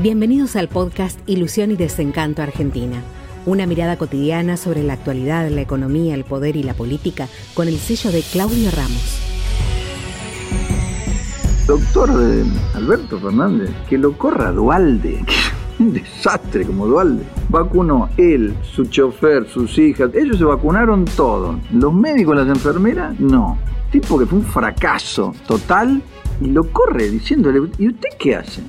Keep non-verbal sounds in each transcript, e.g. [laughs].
Bienvenidos al podcast Ilusión y Desencanto Argentina. Una mirada cotidiana sobre la actualidad, la economía, el poder y la política con el sello de Claudio Ramos. Doctor eh, Alberto Fernández, que lo corra Dualde. [laughs] Un desastre como Dualde. Vacunó él, su chofer, sus hijas. Ellos se vacunaron todos. Los médicos, las enfermeras, no. Tipo que fue un fracaso total y lo corre diciéndole, ¿y usted qué hace?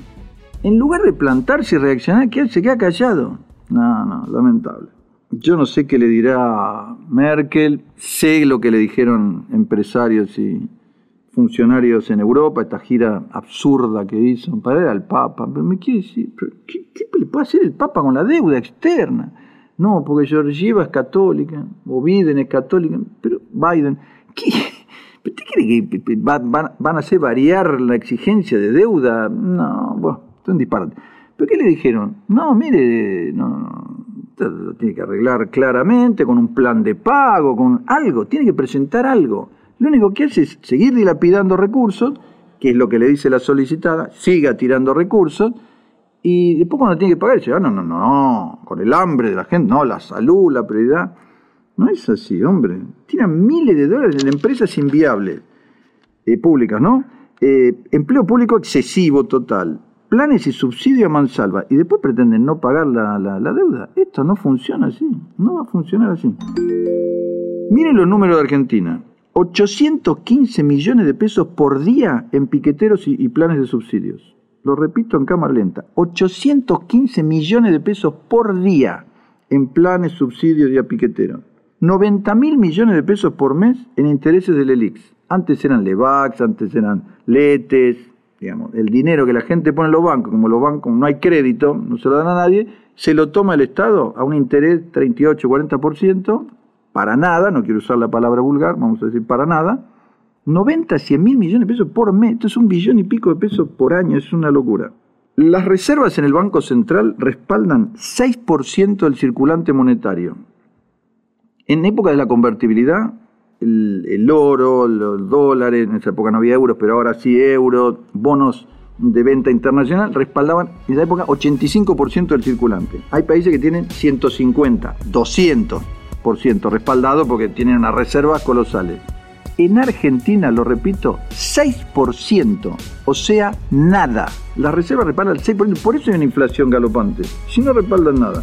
En lugar de plantarse y reaccionar, ¿qué se queda callado. No, no, lamentable. Yo no sé qué le dirá Merkel, sé lo que le dijeron empresarios y funcionarios en Europa, esta gira absurda que hizo, para ir al Papa. Pero me quiere decir, ¿qué, le puede hacer el Papa con la deuda externa? No, porque Georgieva es católica, o Biden es católica, pero Biden, ¿qué? ¿Usted cree que van a hacer variar la exigencia de deuda? No, bueno un disparate. ¿Pero qué le dijeron? No, mire, no, lo tiene que arreglar claramente, con un plan de pago, con algo, tiene que presentar algo. Lo único que hace es seguir dilapidando recursos, que es lo que le dice la solicitada, siga tirando recursos, y después cuando tiene que pagar, dice, ah, no, no, no, con el hambre de la gente, no, la salud, la prioridad. No es así, hombre. Tiran miles de dólares en empresas inviables, eh, públicas, ¿no? Eh, empleo público excesivo total planes y subsidio a mansalva y después pretenden no pagar la, deuda. Esto no funciona así, no va a funcionar así. Miren los números de Argentina. 815 millones de pesos por día en piqueteros y, y planes de subsidios. Lo repito en cámara lenta. 815 millones de pesos por día en planes, subsidios y a piqueteros. 90 mil millones de pesos por mes en intereses del ELIX. Antes eran LEVAX, antes eran LETES, digamos, el dinero que la gente pone en los bancos, como los bancos no hay crédito, no se lo dan a nadie, se lo toma el Estado a un interés 38-40%, para nada, no quiero usar la palabra vulgar, vamos a decir para nada, 90, 100 mil millones de pesos por mes, esto es un billón y pico de pesos por año, es una locura. Las reservas en el Banco Central respaldan 6% del circulante monetario. En época de la convertibilidad, el, oro, los dólares, en esa época no había euros, pero ahora sí euros, bonos de venta internacional, respaldaban en esa época 85% del circulante. Hay países que tienen 150, 200% respaldado porque tienen unas reservas colosales. En Argentina, lo repito, 6%, o sea, nada. Las reservas respaldan el 6%, por eso hay una inflación galopante. Si no respaldan nada.